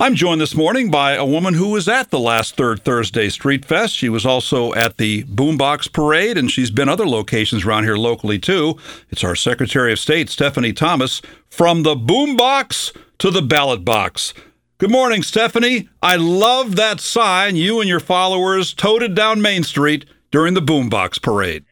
I'm joined this morning by a woman who was at the last Third Thursday Street Fest. She was also at the Boombox Parade, and she's been other locations around here locally too. It's our Secretary of State, Stephanie Thomas, from the Boombox to the Ballot Box. Good morning, Stephanie. I love that sign you and your followers toted down Main Street during the Boombox Parade.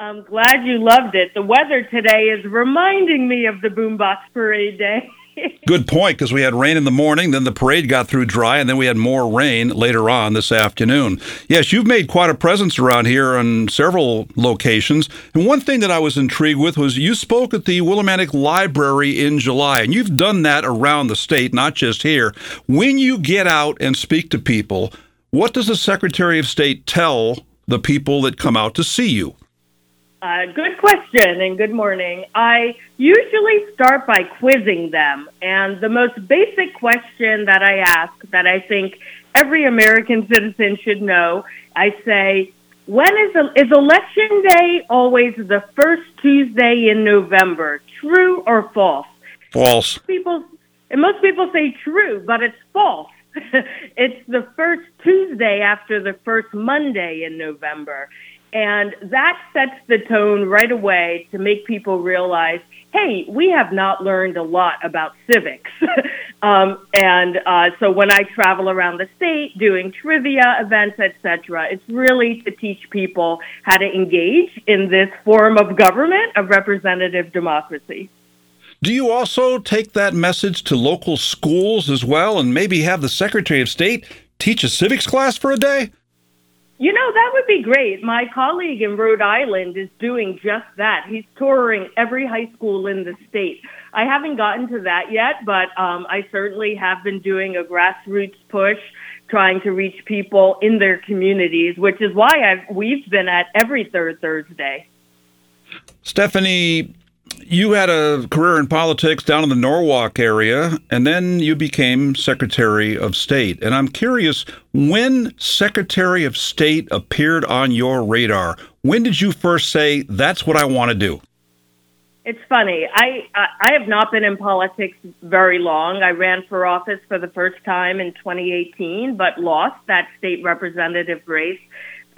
I'm glad you loved it. The weather today is reminding me of the Boombox Parade day. Good point, because we had rain in the morning, then the parade got through dry, and then we had more rain later on this afternoon. Yes, you've made quite a presence around here on several locations. And one thing that I was intrigued with was you spoke at the Willimantic Library in July, and you've done that around the state, not just here. When you get out and speak to people, what does the Secretary of State tell the people that come out to see you? Uh, good question and good morning. I usually start by quizzing them. And the most basic question that I ask, that I think every American citizen should know, I say, when is, is election day always the first Tuesday in November? True or false? False. People, and most people say true, but it's false. it's the first Tuesday after the first Monday in November. And that sets the tone right away to make people realize, hey, we have not learned a lot about civics. um, and uh, so when I travel around the state doing trivia events, etc., it's really to teach people how to engage in this form of government of representative democracy. Do you also take that message to local schools as well and maybe have the Secretary of State teach a civics class for a day? You know, that would be great. My colleague in Rhode Island is doing just that. He's touring every high school in the state. I haven't gotten to that yet, but um, I certainly have been doing a grassroots push trying to reach people in their communities, which is why I've, we've been at every third Thursday. Stephanie, you had a career in politics down in the Norwalk area, and then you became Secretary of State. And I'm curious when Secretary of State appeared on your radar. When did you first say, that's what I want to do? It's funny. I, I have not been in politics very long. I ran for office for the first time in 2018, but lost that state representative race.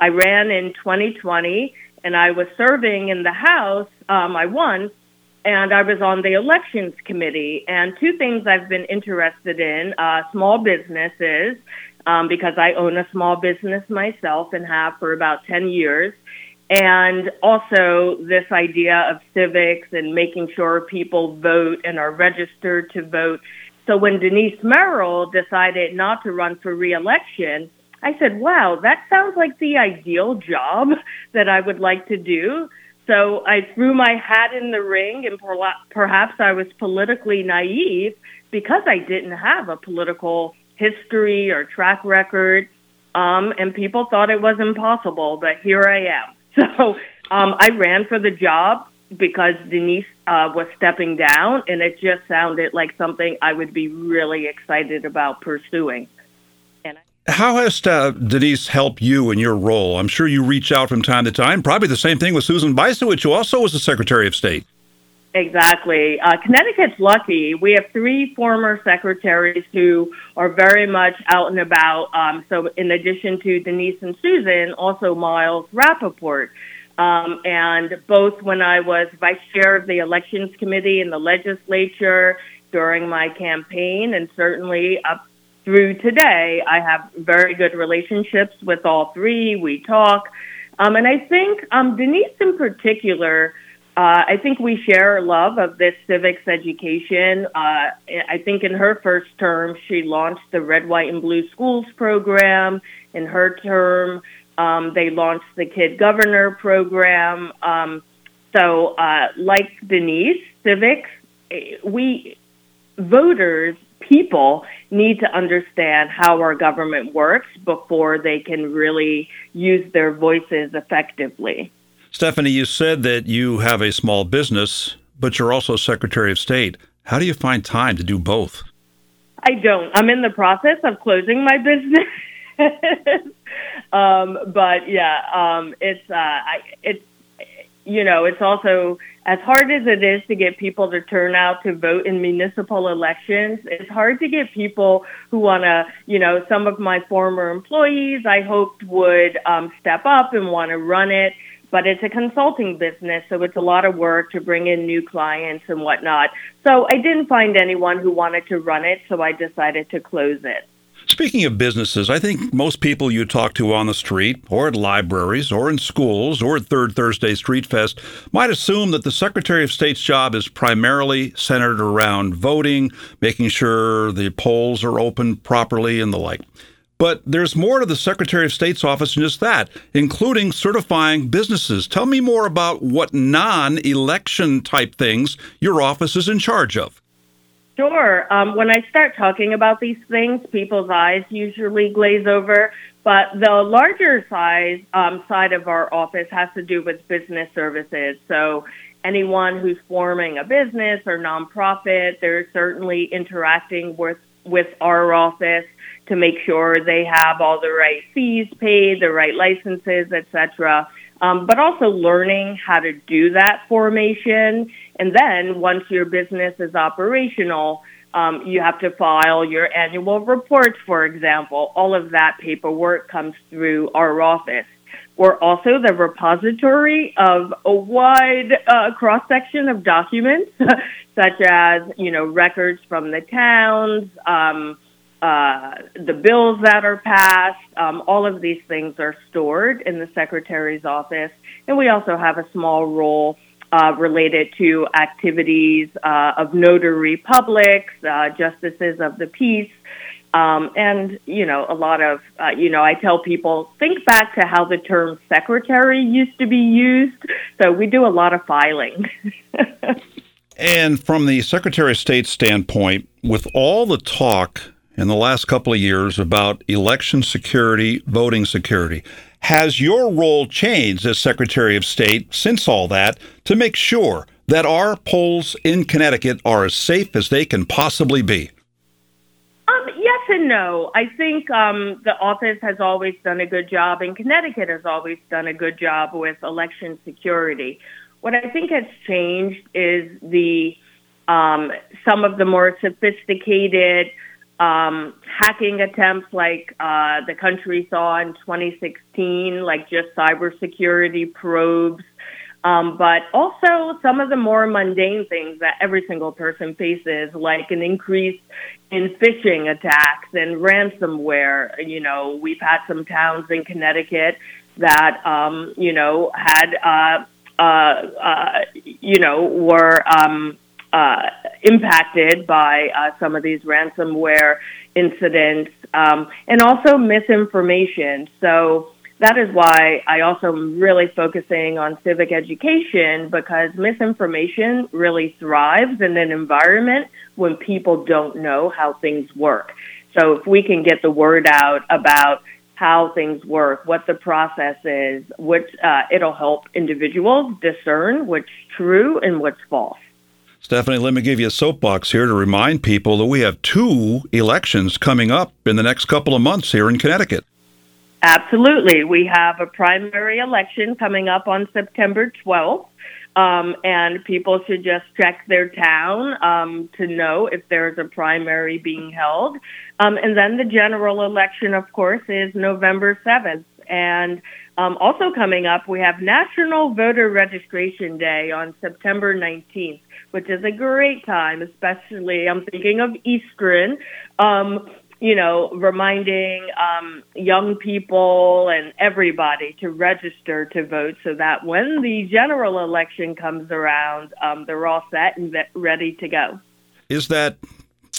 I ran in 2020, and I was serving in the House. Um, I won, and I was on the elections committee. And two things I've been interested in uh, small businesses, um, because I own a small business myself and have for about 10 years. And also this idea of civics and making sure people vote and are registered to vote. So when Denise Merrill decided not to run for reelection, I said, wow, that sounds like the ideal job that I would like to do. So I threw my hat in the ring, and perhaps I was politically naive because I didn't have a political history or track record. Um, and people thought it was impossible, but here I am. So um, I ran for the job because Denise uh, was stepping down, and it just sounded like something I would be really excited about pursuing. How has uh, Denise helped you in your role? I'm sure you reach out from time to time. Probably the same thing with Susan Bysiewicz, who also was the Secretary of State. Exactly. Uh, Connecticut's lucky. We have three former secretaries who are very much out and about. Um, so, in addition to Denise and Susan, also Miles Rapoport. Um, and both when I was vice chair of the elections committee in the legislature during my campaign, and certainly up through today, I have very good relationships with all three. We talk. Um, and I think um, Denise in particular, uh, I think we share a love of this civics education. Uh, I think in her first term, she launched the Red, White, and Blue Schools program. In her term, um, they launched the Kid Governor program. Um, so, uh, like Denise, civics, eh, we voters people need to understand how our government works before they can really use their voices effectively. Stephanie, you said that you have a small business, but you're also Secretary of State. How do you find time to do both? I don't. I'm in the process of closing my business. um, but yeah, um, it's uh, I, it's you know, it's also as hard as it is to get people to turn out to vote in municipal elections, it's hard to get people who want to, you know, some of my former employees I hoped would um, step up and want to run it. But it's a consulting business, so it's a lot of work to bring in new clients and whatnot. So I didn't find anyone who wanted to run it, so I decided to close it. Speaking of businesses, I think most people you talk to on the street, or at libraries, or in schools, or at Third Thursday Street Fest might assume that the Secretary of State's job is primarily centered around voting, making sure the polls are open properly, and the like. But there's more to the Secretary of State's office than just that, including certifying businesses. Tell me more about what non election type things your office is in charge of. Sure. Um, when I start talking about these things, people's eyes usually glaze over. But the larger size um, side of our office has to do with business services. So anyone who's forming a business or nonprofit, they're certainly interacting with with our office to make sure they have all the right fees paid, the right licenses, etc um, but also learning how to do that formation. And then once your business is operational, um, you have to file your annual reports, for example. All of that paperwork comes through our office. We're also the repository of a wide uh, cross section of documents, such as you know records from the towns. Um, uh, the bills that are passed, um, all of these things are stored in the secretary's office. And we also have a small role uh, related to activities uh, of notary publics, uh, justices of the peace. Um, and, you know, a lot of, uh, you know, I tell people, think back to how the term secretary used to be used. So we do a lot of filing. and from the Secretary of State standpoint, with all the talk in the last couple of years about election security, voting security. Has your role changed as Secretary of State since all that to make sure that our polls in Connecticut are as safe as they can possibly be? Um, yes and no. I think um, the office has always done a good job, and Connecticut has always done a good job with election security. What I think has changed is the um, some of the more sophisticated um, hacking attempts like uh, the country saw in 2016, like just cybersecurity probes, um, but also some of the more mundane things that every single person faces, like an increase in phishing attacks and ransomware. You know, we've had some towns in Connecticut that, um, you know, had, uh, uh, uh, you know, were um, uh, impacted by uh, some of these ransomware incidents um, and also misinformation. So that is why I also am really focusing on civic education because misinformation really thrives in an environment when people don't know how things work. So if we can get the word out about how things work, what the process is, which uh, it'll help individuals discern what's true and what's false. Stephanie, let me give you a soapbox here to remind people that we have two elections coming up in the next couple of months here in Connecticut. Absolutely. We have a primary election coming up on September 12th. Um, and people should just check their town um, to know if there's a primary being held. Um, and then the general election, of course, is November 7th. And um, also coming up, we have National Voter Registration Day on September 19th which is a great time, especially I'm thinking of Eastern. Um, you know, reminding um, young people and everybody to register to vote so that when the general election comes around, um, they're all set and ready to go. Is that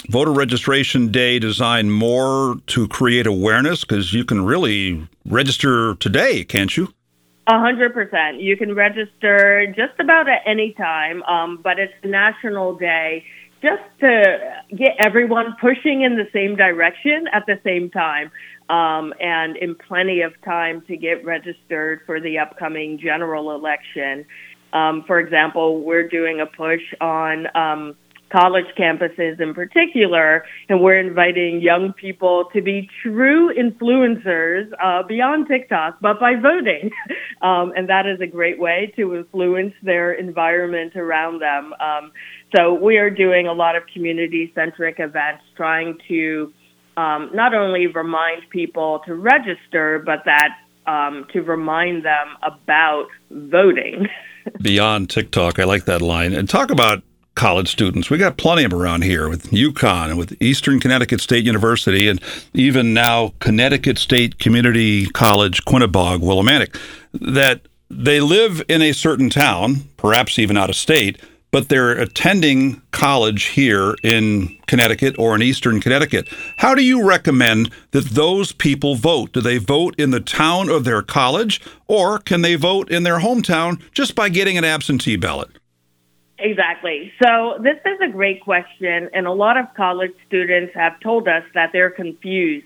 voter registration day designed more to create awareness? Because you can really register today, can't you? A hundred percent. You can register just about at any time, um, but it's National Day just to get everyone pushing in the same direction at the same time, um, and in plenty of time to get registered for the upcoming general election. Um, for example, we're doing a push on um, college campuses in particular, and we're inviting young people to be true influencers uh, beyond TikTok, but by voting. Um, and that is a great way to influence their environment around them. Um, so we are doing a lot of community centric events trying to um, not only remind people to register, but that um, to remind them about voting. Beyond TikTok, I like that line. And talk about college students. We got plenty of them around here with UConn and with Eastern Connecticut State University and even now Connecticut State Community College, Quinebaug, Willimantic, that they live in a certain town, perhaps even out of state, but they're attending college here in Connecticut or in Eastern Connecticut. How do you recommend that those people vote? Do they vote in the town of their college, or can they vote in their hometown just by getting an absentee ballot? Exactly. So, this is a great question, and a lot of college students have told us that they're confused.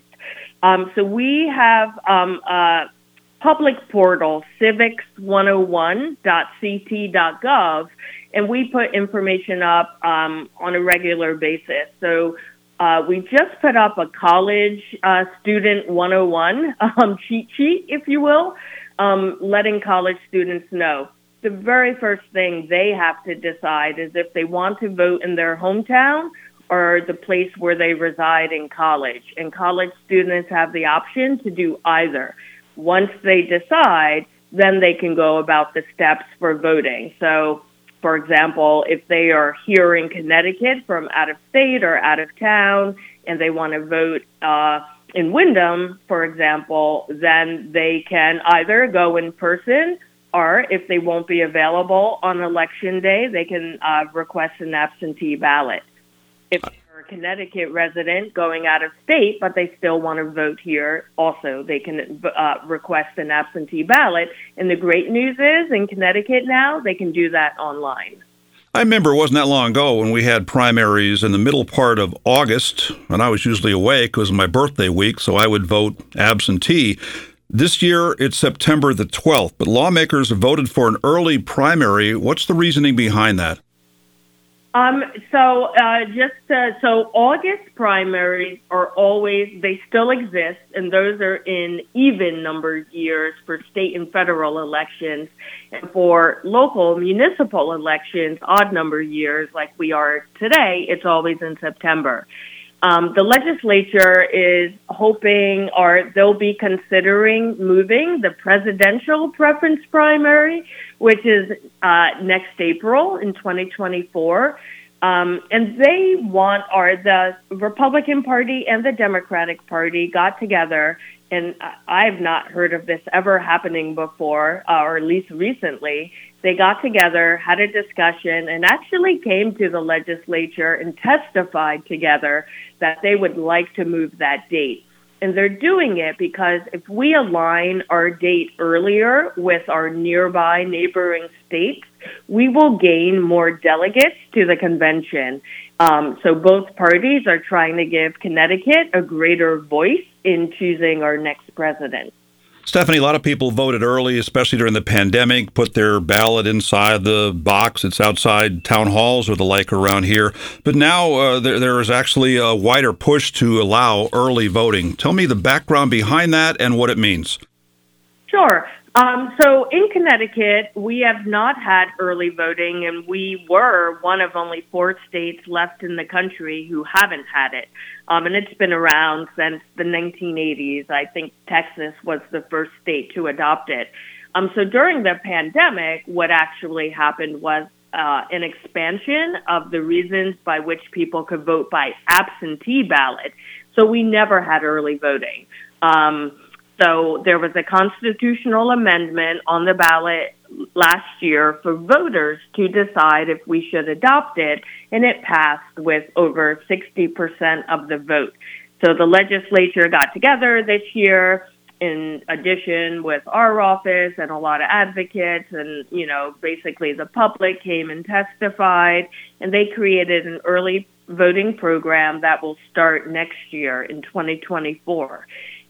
Um, so, we have um, a public portal, civics101.ct.gov, and we put information up um, on a regular basis. So uh, we just put up a college uh, student 101 um, cheat sheet, if you will, um, letting college students know. The very first thing they have to decide is if they want to vote in their hometown or the place where they reside in college. And college students have the option to do either. Once they decide, then they can go about the steps for voting. So for example, if they are here in Connecticut from out of state or out of town and they want to vote uh, in Windham, for example, then they can either go in person or if they won't be available on election day, they can uh, request an absentee ballot. If they're a Connecticut resident going out of state, but they still want to vote here, also they can uh, request an absentee ballot. And the great news is in Connecticut now, they can do that online. I remember it wasn't that long ago when we had primaries in the middle part of August, and I was usually away because of my birthday week, so I would vote absentee. This year, it's September the 12th, but lawmakers voted for an early primary. What's the reasoning behind that? Um, so uh, just uh, so August primaries are always they still exist, and those are in even numbered years for state and federal elections, and for local municipal elections, odd number years like we are today, it's always in September. Um, the legislature is hoping, or they'll be considering moving the presidential preference primary, which is uh, next April in 2024. Um, and they want, or the Republican Party and the Democratic Party got together, and I've not heard of this ever happening before, uh, or at least recently, they got together, had a discussion, and actually came to the legislature and testified together that they would like to move that date. And they're doing it because if we align our date earlier with our nearby neighboring states, we will gain more delegates to the convention. Um, so both parties are trying to give Connecticut a greater voice in choosing our next president. Stephanie, a lot of people voted early, especially during the pandemic, put their ballot inside the box. It's outside town halls or the like around here. But now uh, there, there is actually a wider push to allow early voting. Tell me the background behind that and what it means. Sure. Um, so in Connecticut, we have not had early voting, and we were one of only four states left in the country who haven't had it. Um, and it's been around since the 1980s. I think Texas was the first state to adopt it. Um, so during the pandemic, what actually happened was uh, an expansion of the reasons by which people could vote by absentee ballot. So we never had early voting. Um, so there was a constitutional amendment on the ballot last year for voters to decide if we should adopt it, and it passed with over 60% of the vote. So the legislature got together this year in addition with our office and a lot of advocates and you know basically the public came and testified and they created an early voting program that will start next year in 2024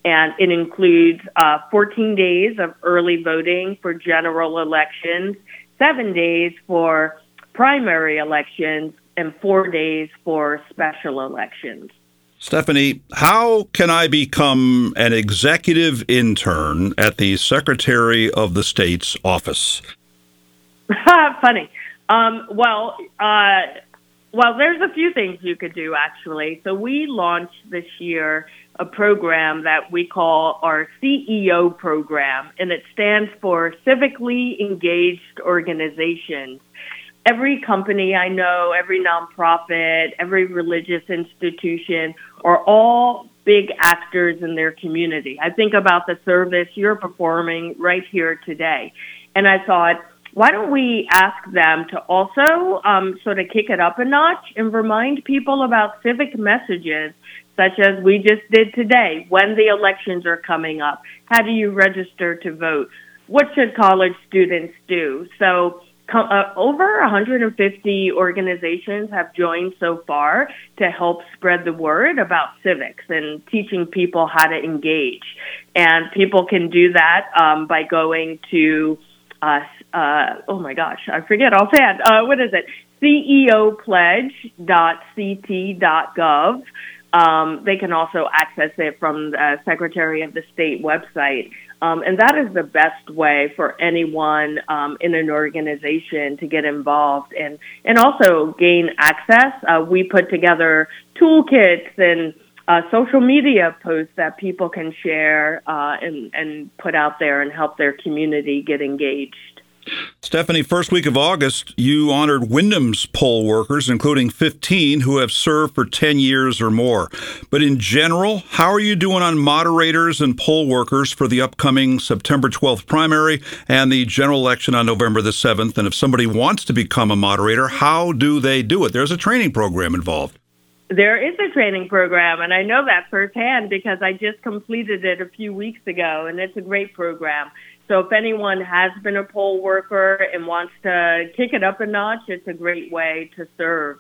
and it includes uh, 14 days of early voting for general elections, seven days for primary elections, and four days for special elections. Stephanie, how can I become an executive intern at the Secretary of the State's office? Funny. Um, well, uh, well, there's a few things you could do actually. So we launched this year a program that we call our CEO program, and it stands for Civically Engaged Organizations. Every company I know, every nonprofit, every religious institution are all big actors in their community. I think about the service you're performing right here today. And I thought, why don't we ask them to also um, sort of kick it up a notch and remind people about civic messages such as we just did today when the elections are coming up? How do you register to vote? What should college students do? So, uh, over 150 organizations have joined so far to help spread the word about civics and teaching people how to engage. And people can do that um, by going to uh, uh, oh my gosh, I forget offhand. Uh, what is it? ceopledge.ct.gov. Um, they can also access it from the Secretary of the State website. Um, and that is the best way for anyone um, in an organization to get involved and, and also gain access. Uh, we put together toolkits and uh, social media posts that people can share uh, and, and put out there and help their community get engaged. Stephanie, first week of August, you honored Windham's poll workers, including 15 who have served for 10 years or more. But in general, how are you doing on moderators and poll workers for the upcoming September 12th primary and the general election on November the 7th? And if somebody wants to become a moderator, how do they do it? There's a training program involved. There is a training program, and I know that firsthand because I just completed it a few weeks ago, and it's a great program. So if anyone has been a poll worker and wants to kick it up a notch, it's a great way to serve.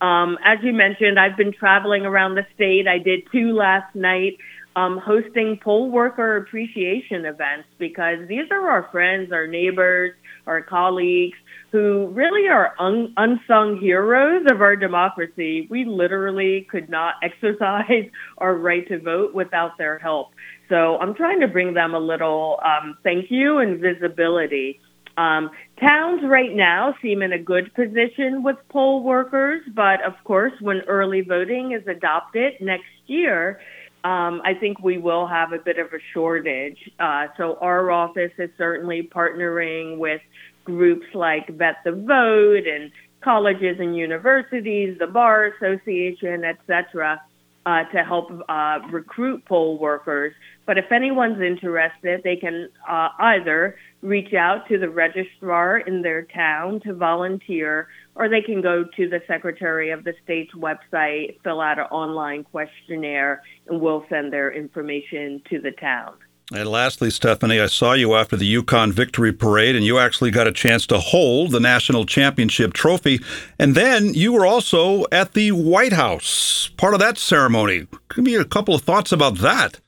Um, as you mentioned, I've been traveling around the state. I did two last night, um, hosting poll worker appreciation events because these are our friends, our neighbors, our colleagues who really are un- unsung heroes of our democracy. We literally could not exercise our right to vote without their help. So I'm trying to bring them a little um, thank you and visibility. Um, towns right now seem in a good position with poll workers, but of course, when early voting is adopted next year, um, I think we will have a bit of a shortage. Uh, so our office is certainly partnering with groups like Bet the Vote and colleges and universities, the Bar Association, etc., uh, to help uh, recruit poll workers. But if anyone's interested, they can uh, either reach out to the registrar in their town to volunteer, or they can go to the Secretary of the State's website, fill out an online questionnaire, and we'll send their information to the town. And lastly, Stephanie, I saw you after the UConn Victory Parade, and you actually got a chance to hold the national championship trophy. And then you were also at the White House, part of that ceremony. Give me a couple of thoughts about that.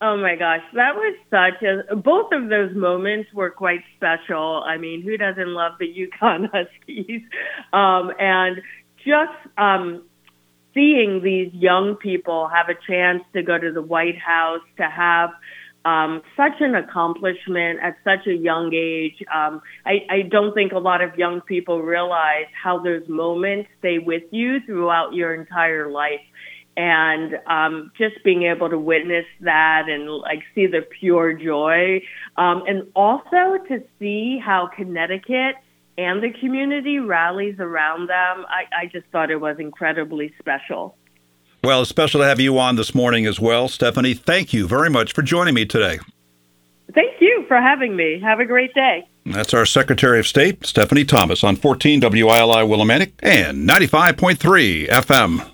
Oh my gosh, that was such a. Both of those moments were quite special. I mean, who doesn't love the UConn Huskies? Um, and just um, seeing these young people have a chance to go to the White House, to have um, such an accomplishment at such a young age. Um, I, I don't think a lot of young people realize how those moments stay with you throughout your entire life. And um, just being able to witness that and like see the pure joy, um, and also to see how Connecticut and the community rallies around them, I, I just thought it was incredibly special. Well, it's special to have you on this morning as well. Stephanie, thank you very much for joining me today. Thank you for having me. Have a great day. That's our Secretary of State, Stephanie Thomas, on 14 WILI Willimantic and 95.3 FM.